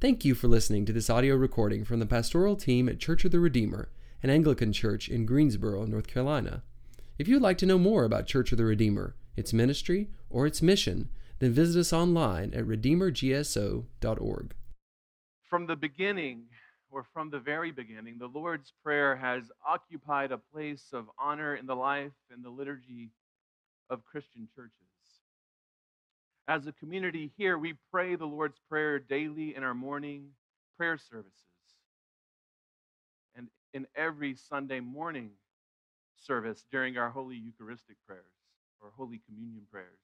Thank you for listening to this audio recording from the pastoral team at Church of the Redeemer, an Anglican church in Greensboro, North Carolina. If you'd like to know more about Church of the Redeemer, its ministry, or its mission, then visit us online at redeemergso.org. From the beginning, or from the very beginning, the Lord's Prayer has occupied a place of honor in the life and the liturgy of Christian churches. As a community here, we pray the Lord's Prayer daily in our morning prayer services and in every Sunday morning service during our Holy Eucharistic prayers or Holy Communion prayers.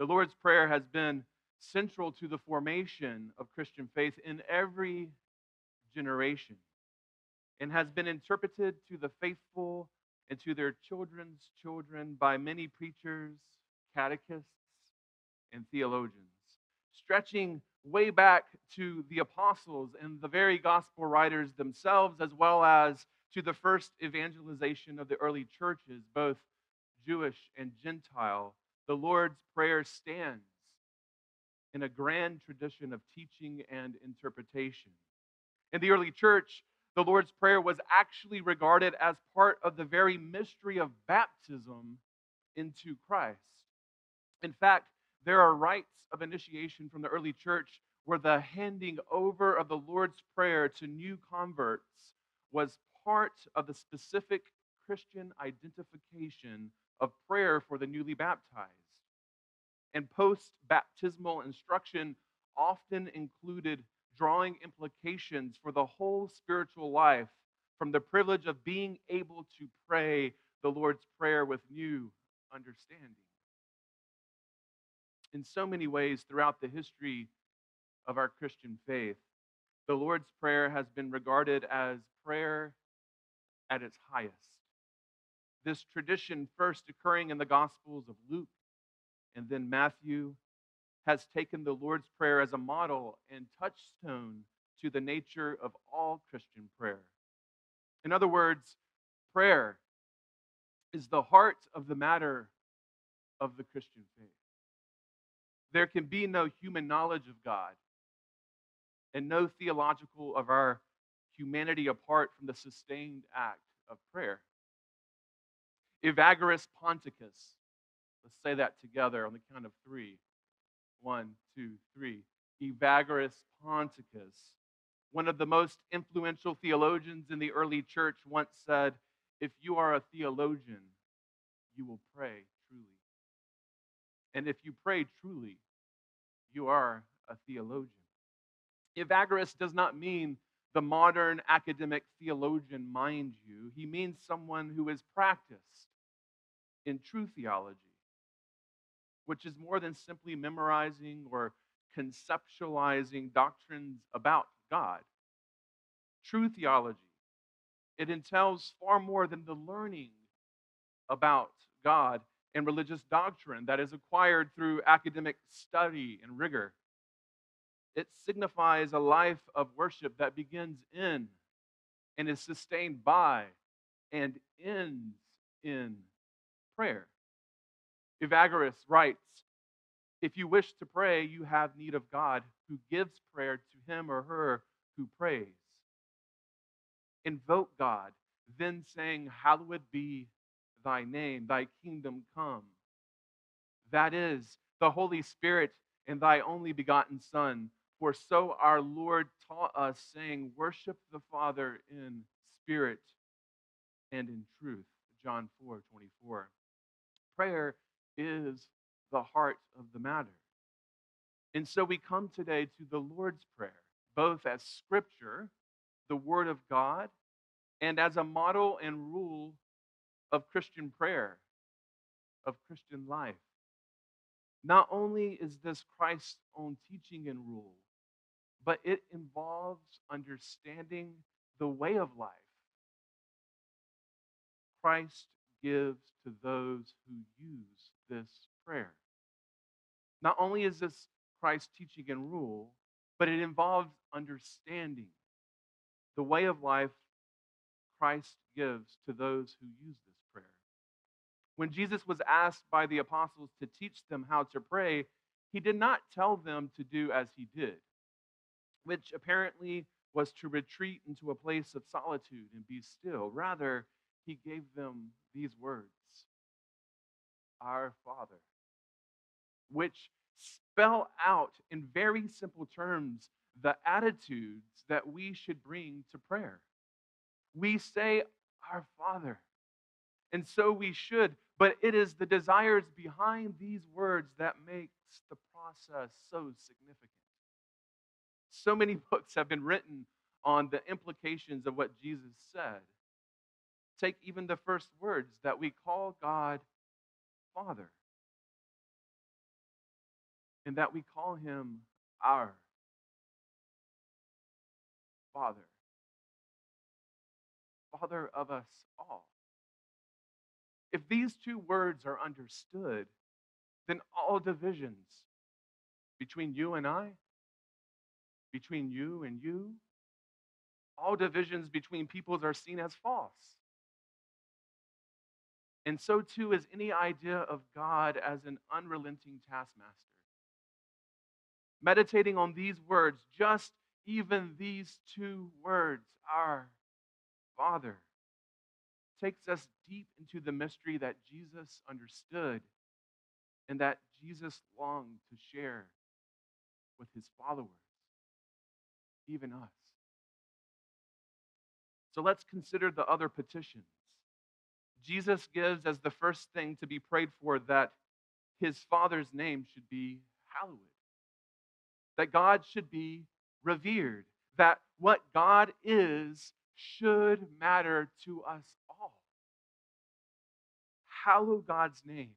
The Lord's Prayer has been central to the formation of Christian faith in every generation and has been interpreted to the faithful and to their children's children by many preachers, catechists, and theologians, stretching way back to the apostles and the very gospel writers themselves, as well as to the first evangelization of the early churches, both Jewish and Gentile. The Lord's Prayer stands in a grand tradition of teaching and interpretation. In the early church, the Lord's Prayer was actually regarded as part of the very mystery of baptism into Christ. In fact, there are rites of initiation from the early church where the handing over of the Lord's Prayer to new converts was part of the specific Christian identification of prayer for the newly baptized. And post baptismal instruction often included drawing implications for the whole spiritual life from the privilege of being able to pray the Lord's Prayer with new understanding in so many ways throughout the history of our Christian faith. The Lord's Prayer has been regarded as prayer at its highest. This tradition, first occurring in the Gospels of Luke and then Matthew, has taken the Lord's Prayer as a model and touchstone to the nature of all Christian prayer. In other words, prayer is the heart of the matter of the Christian faith there can be no human knowledge of God and no theological of our humanity apart from the sustained act of prayer. Evagrius Ponticus. Let's say that together on the count of three. One, two, three. Ponticus, one of the most influential theologians in the early church, once said, If you are a theologian, you will pray and if you pray truly, you are a theologian. Evagrius does not mean the modern academic theologian, mind you. He means someone who is practiced in true theology, which is more than simply memorizing or conceptualizing doctrines about God. True theology, it entails far more than the learning about God and religious doctrine that is acquired through academic study and rigor. It signifies a life of worship that begins in and is sustained by and ends in prayer. Evagrius writes If you wish to pray, you have need of God who gives prayer to him or her who prays. Invoke God, then saying, Hallowed be thy name, thy kingdom come. That is the Holy Spirit and thy only begotten Son. For so our Lord taught us, saying, Worship the Father in spirit and in truth. John 4 24. Prayer is the heart of the matter. And so we come today to the Lord's Prayer, both as scripture, the Word of God, and as a model and rule of Christian prayer, of Christian life. Not only is this Christ's own teaching and rule, but it involves understanding the way of life Christ gives to those who use this prayer. Not only is this Christ's teaching and rule, but it involves understanding the way of life Christ gives to those who use this when Jesus was asked by the apostles to teach them how to pray, he did not tell them to do as he did. which apparently was to retreat into a place of solitude and be still. Rather, he gave them these words Our Father, which spell out in very simple terms the attitudes that we should bring to prayer. We say, Our Father. And so we should, but it is the desires behind these words that makes the process so significant. So many books have been written on the implications of what Jesus said. Take even the first words that we call God Father, and that we call him our Father, Father of us all. If these two words are understood, then all divisions between you and I, between you and you, all divisions between peoples are seen as false. And so too is any idea of God as an unrelenting taskmaster. Meditating on these words, just even these two words, our Father, takes us deep into the mystery that Jesus understood and that Jesus longed to share with his followers, even us. So let's consider the other petitions. Jesus gives as the first thing to be prayed for that his Father's name should be hallowed, that God should be revered, that what God is should matter to us. Hallow God's name.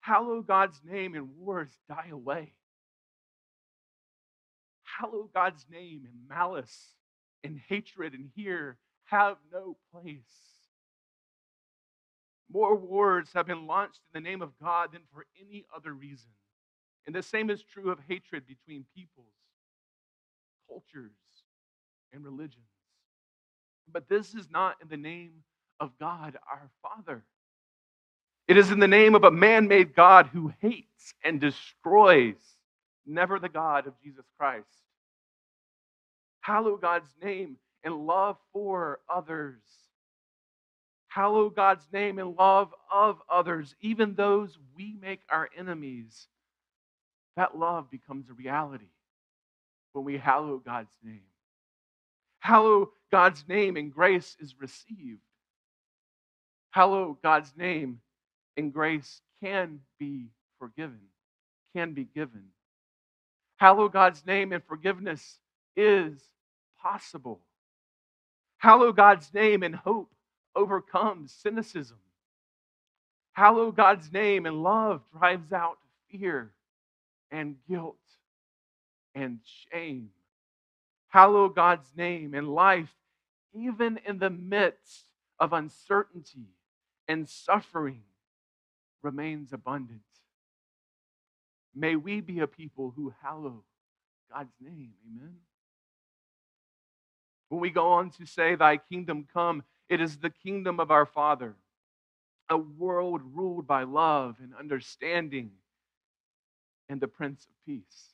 Hallow God's name and wars die away. Hallow God's name and malice and hatred and here have no place. More wars have been launched in the name of God than for any other reason. And the same is true of hatred between peoples, cultures, and religions. But this is not in the name of God our Father. It is in the name of a man made God who hates and destroys, never the God of Jesus Christ. Hallow God's name and love for others. Hallow God's name and love of others, even those we make our enemies. That love becomes a reality when we hallow God's name. Hallow God's name and grace is received. Hallow God's name and grace can be forgiven, can be given. Hallow God's name and forgiveness is possible. Hallow God's name and hope overcomes cynicism. Hallow God's name and love drives out fear and guilt and shame. Hallow God's name and life, even in the midst of uncertainty and suffering, remains abundant. May we be a people who hallow God's name. Amen. When we go on to say, Thy kingdom come, it is the kingdom of our Father, a world ruled by love and understanding, and the Prince of Peace.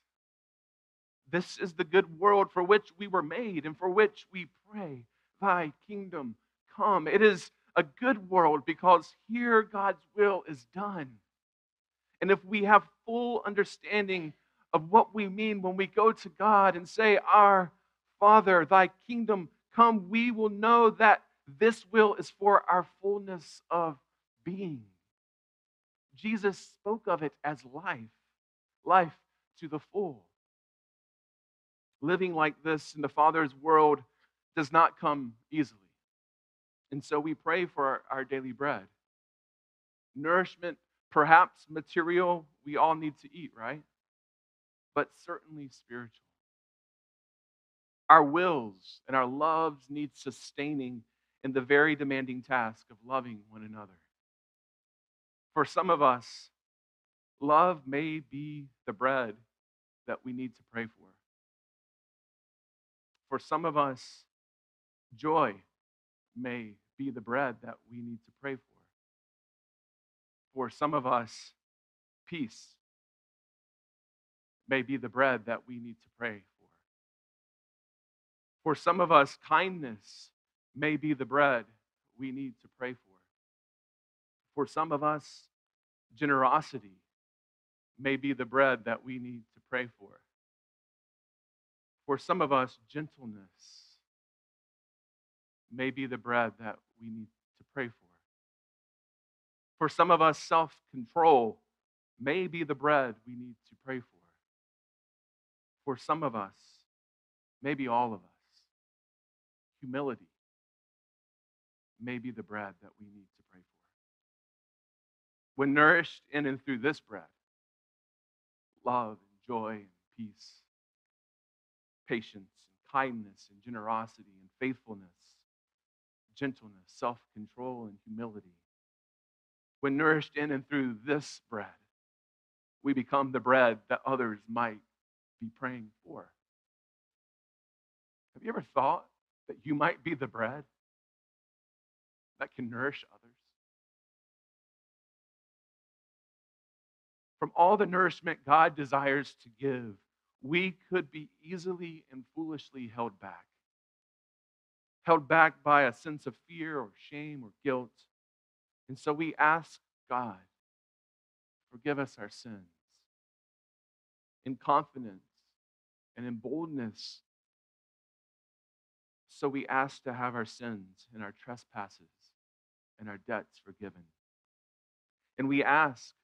This is the good world for which we were made and for which we pray, Thy kingdom come. It is a good world because here God's will is done. And if we have full understanding of what we mean when we go to God and say, Our Father, thy kingdom come, we will know that this will is for our fullness of being. Jesus spoke of it as life, life to the full. Living like this in the Father's world does not come easily. And so we pray for our, our daily bread. Nourishment, perhaps material, we all need to eat, right? But certainly spiritual. Our wills and our loves need sustaining in the very demanding task of loving one another. For some of us, love may be the bread that we need to pray for. For some of us, joy may be the bread that we need to pray for. For some of us, peace may be the bread that we need to pray for. For some of us, kindness may be the bread we need to pray for. For some of us, generosity may be the bread that we need to pray for. For some of us, gentleness may be the bread that we need to pray for. For some of us, self control may be the bread we need to pray for. For some of us, maybe all of us, humility may be the bread that we need to pray for. When nourished in and through this bread, love and joy and peace, patience and kindness and generosity and faithfulness, gentleness, self control, and humility. When nourished in and through this bread, we become the bread that others might be praying for. Have you ever thought that you might be the bread that can nourish others? From all the nourishment God desires to give, we could be easily and foolishly held back. Held back by a sense of fear or shame or guilt. And so we ask God, forgive us our sins. In confidence and in boldness. So we ask to have our sins and our trespasses and our debts forgiven. And we ask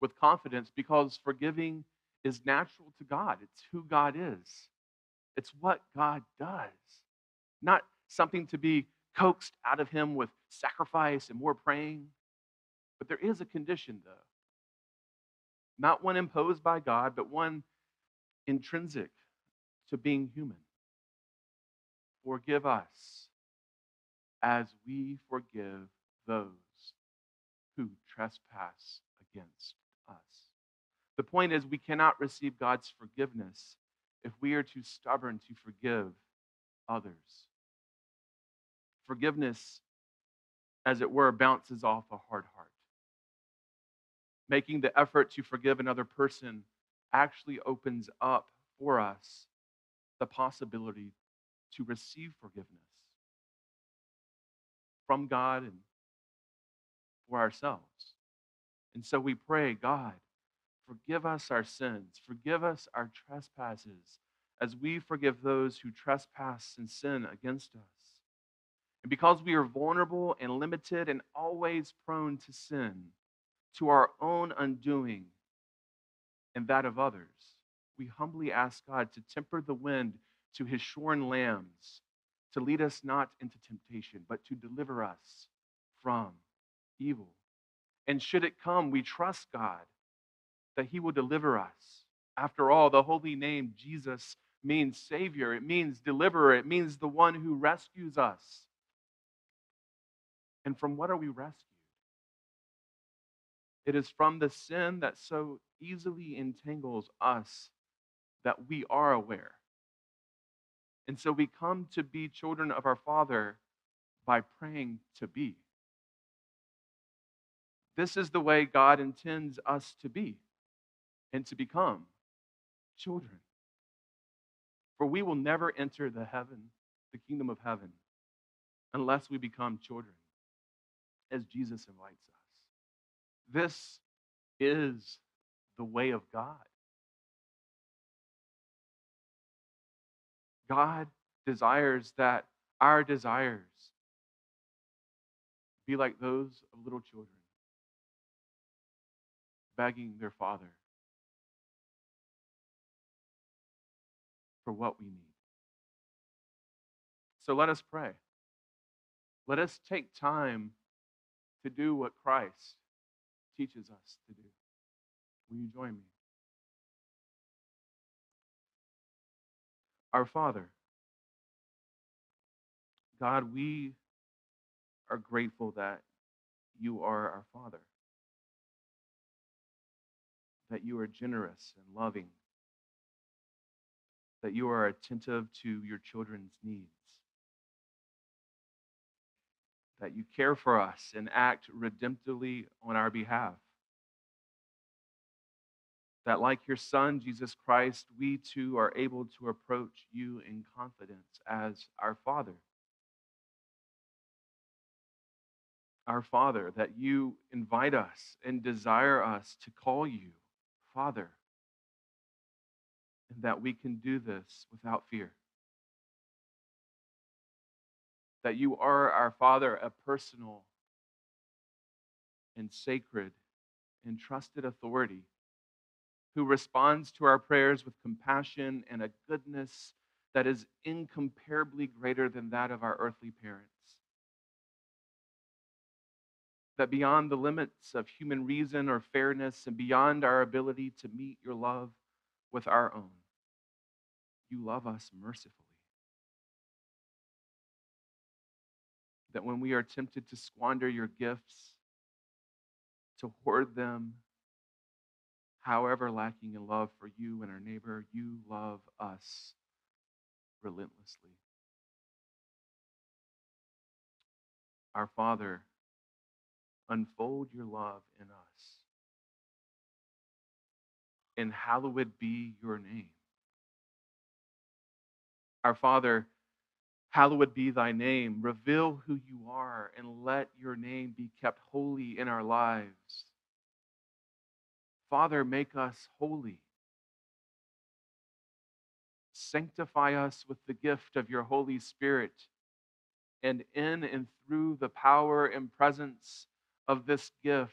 with confidence because forgiving is natural to God. It's who God is, it's what God does. Not something to be coaxed out of Him with sacrifice and more praying. But there is a condition, though. Not one imposed by God, but one intrinsic to being human. Forgive us as we forgive those who trespass against us. The point is, we cannot receive God's forgiveness if we are too stubborn to forgive others. Forgiveness, as it were, bounces off a hard heart. Making the effort to forgive another person actually opens up for us the possibility to receive forgiveness from God and for ourselves. And so we pray, God, forgive us our sins, forgive us our trespasses, as we forgive those who trespass and sin against us. And because we are vulnerable and limited and always prone to sin, to our own undoing and that of others, we humbly ask God to temper the wind to his shorn lambs, to lead us not into temptation, but to deliver us from evil. And should it come, we trust God that he will deliver us. After all, the holy name Jesus means Savior, it means deliverer, it means the one who rescues us. And from what are we rescued? It is from the sin that so easily entangles us that we are aware. And so we come to be children of our Father by praying to be. This is the way God intends us to be and to become children. For we will never enter the heaven, the kingdom of heaven, unless we become children, as Jesus invites us. This is the way of God. God desires that our desires be like those of little children, begging their father for what we need. So let us pray. Let us take time to do what Christ teaches us to do. Will you join me? Our Father, God, we are grateful that you are our Father, that you are generous and loving, that you are attentive to your children's needs, that you care for us and act redemptively on our behalf. that, like your Son, Jesus Christ, we too are able to approach you in confidence as our Father. Our Father, that you invite us and desire us to call you Father, and that we can do this without fear. That you are our Father, a personal and sacred and trusted authority who responds to our prayers with compassion and a goodness that is incomparably greater than that of our earthly parents. That beyond the limits of human reason or fairness and beyond our ability to meet your love with our own, you love us mercifully. That when we are tempted to squander your gifts, to hoard them, however lacking in love for you and our neighbor, you love us relentlessly. Our Father, unfold your love in us, and hallowed be your name. Our Father, hallowed be thy name. Reveal who you are, and let your name be kept holy in our lives. Father, make us holy. Sanctify us with the gift of your Holy Spirit, and in and through the power and presence of this gift,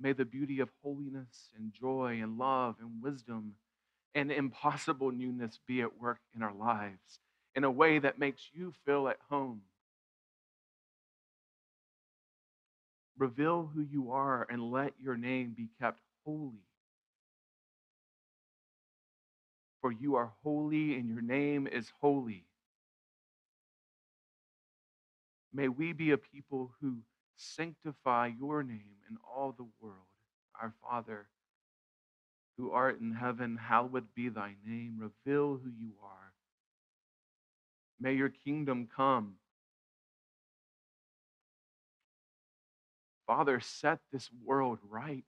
may the beauty of holiness and joy and love and wisdom and impossible newness be at work in our lives in a way that makes you feel at home. Reveal who you are and let your name be kept holy. For you are holy and your name is holy. May we be a people who sanctify your name in all the world. Our Father, who art in heaven, hallowed be thy name. Reveal who you are. May your kingdom come. Father, set this world right.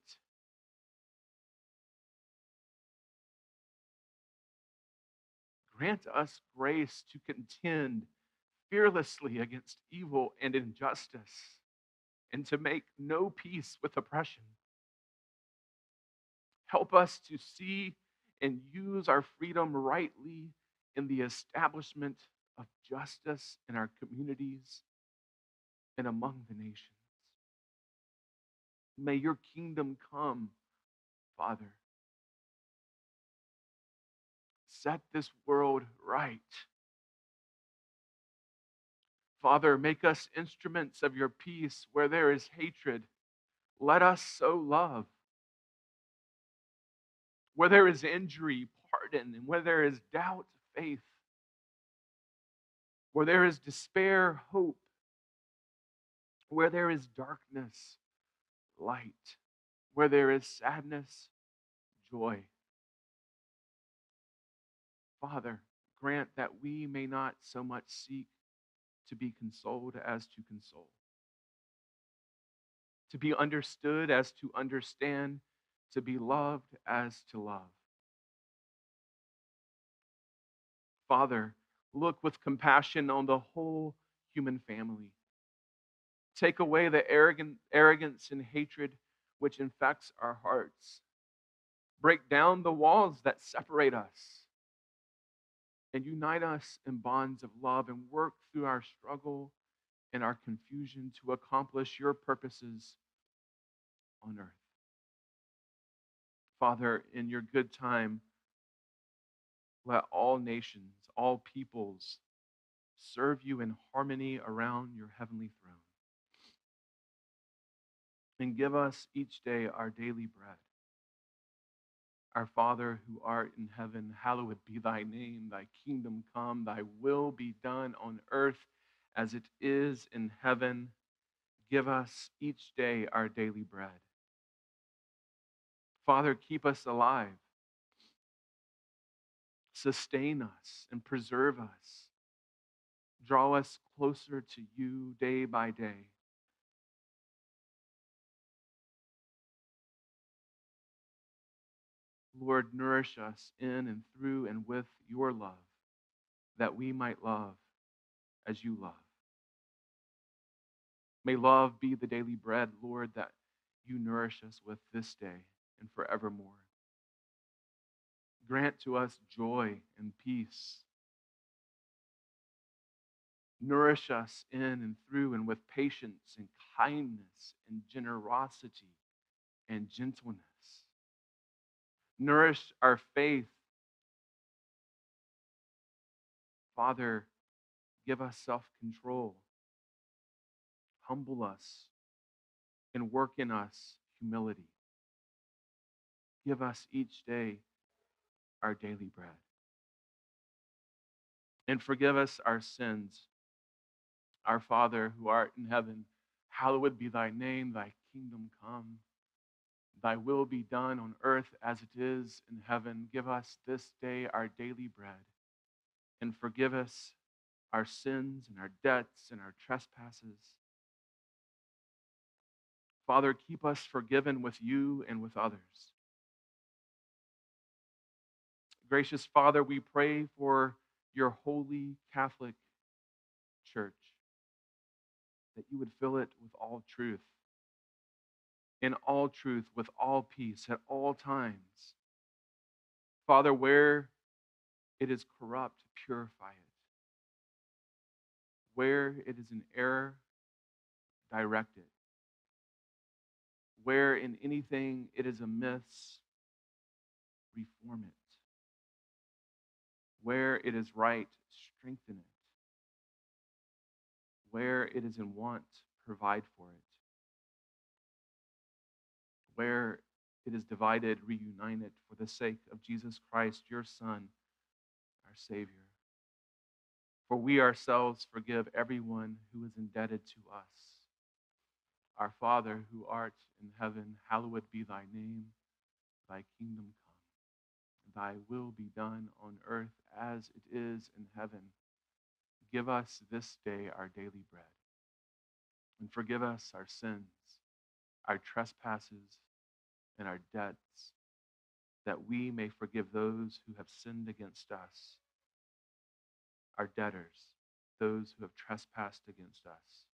Grant us grace to contend fearlessly against evil and injustice and to make no peace with oppression. Help us to see and use our freedom rightly in the establishment of justice in our communities and among the nations. May your kingdom come, Father. Set this world right. Father, make us instruments of your peace where there is hatred. Let us sow love. Where there is injury, pardon. And where there is doubt, faith. Where there is despair, hope. Where there is darkness, light. Where there is sadness, joy. Father, grant that we may not so much seek to be consoled as to console, to be understood as to understand, to be loved as to love. Father, look with compassion on the whole human family. Take away the arrogant, arrogance and hatred which infects our hearts. Break down the walls that separate us and unite us in bonds of love and work through our struggle and our confusion to accomplish your purposes on earth. Father, in your good time, let all nations, all peoples serve you in harmony around your heavenly throne. And give us each day our daily bread our Father who art in heaven, hallowed be thy name. Thy kingdom come, thy will be done on earth as it is in heaven. Give us each day our daily bread. Father, keep us alive. Sustain us and preserve us. Draw us closer to you day by day. Lord, nourish us in and through and with your love, that we might love as you love. May love be the daily bread, Lord, that you nourish us with this day and forevermore. Grant to us joy and peace. Nourish us in and through and with patience and kindness and generosity and gentleness. Nourish our faith. Father, give us self control. Humble us and work in us humility. Give us each day our daily bread. And forgive us our sins. Our Father who art in heaven, hallowed be thy name, thy kingdom come. Thy will be done on earth as it is in heaven. Give us this day our daily bread. And forgive us our sins and our debts and our trespasses. Father, keep us forgiven with you and with others. Gracious Father, we pray for your holy Catholic Church, that you would fill it with all truth, in all truth, with all peace, at all times. Father, where it is corrupt, purify it. Where it is in error, direct it. Where in anything it is amiss, reform it where it is right, strengthen it. Where it is in want, provide for it. Where it is divided, reunite it for the sake of Jesus Christ, your Son, our Savior. For we ourselves forgive everyone who is indebted to us. Our Father, who art in heaven, hallowed be thy name. Thy kingdom come thy will be done on earth as it is in heaven. Give us this day our daily bread. And forgive us our sins, our trespasses, and our debts, that we may forgive those who have sinned against us, our debtors, those who have trespassed against us.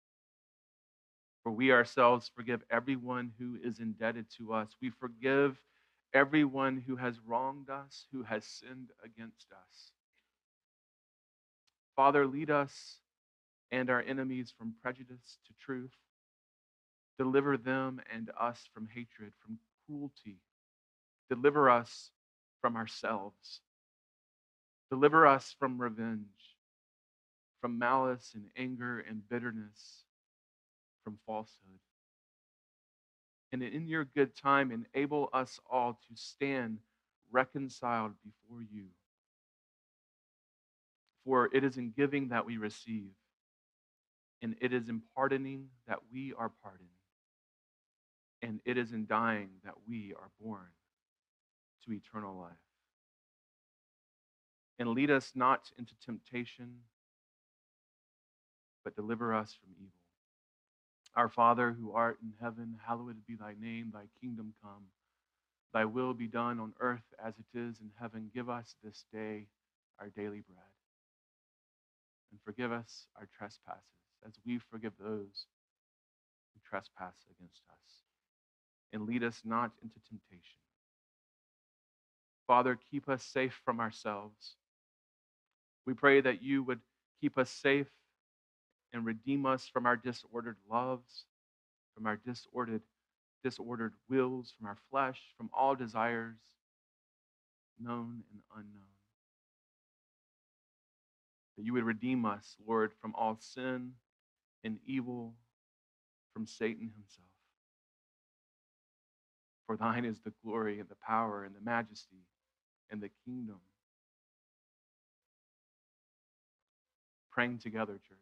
For we ourselves forgive everyone who is indebted to us. We forgive everyone who has wronged us, who has sinned against us. Father, lead us and our enemies from prejudice to truth. Deliver them and us from hatred, from cruelty. Deliver us from ourselves. Deliver us from revenge, from malice and anger and bitterness, from falsehood and in your good time, enable us all to stand reconciled before you. For it is in giving that we receive, and it is in pardoning that we are pardoned, and it is in dying that we are born to eternal life. And lead us not into temptation, but deliver us from evil. Our Father who art in heaven, hallowed be thy name, thy kingdom come. Thy will be done on earth as it is in heaven. Give us this day our daily bread. And forgive us our trespasses as we forgive those who trespass against us. And lead us not into temptation. Father, keep us safe from ourselves. We pray that you would keep us safe and redeem us from our disordered loves, from our disordered, disordered wills, from our flesh, from all desires, known and unknown. That you would redeem us, Lord, from all sin and evil, from Satan himself. For thine is the glory and the power and the majesty and the kingdom. Praying together, church.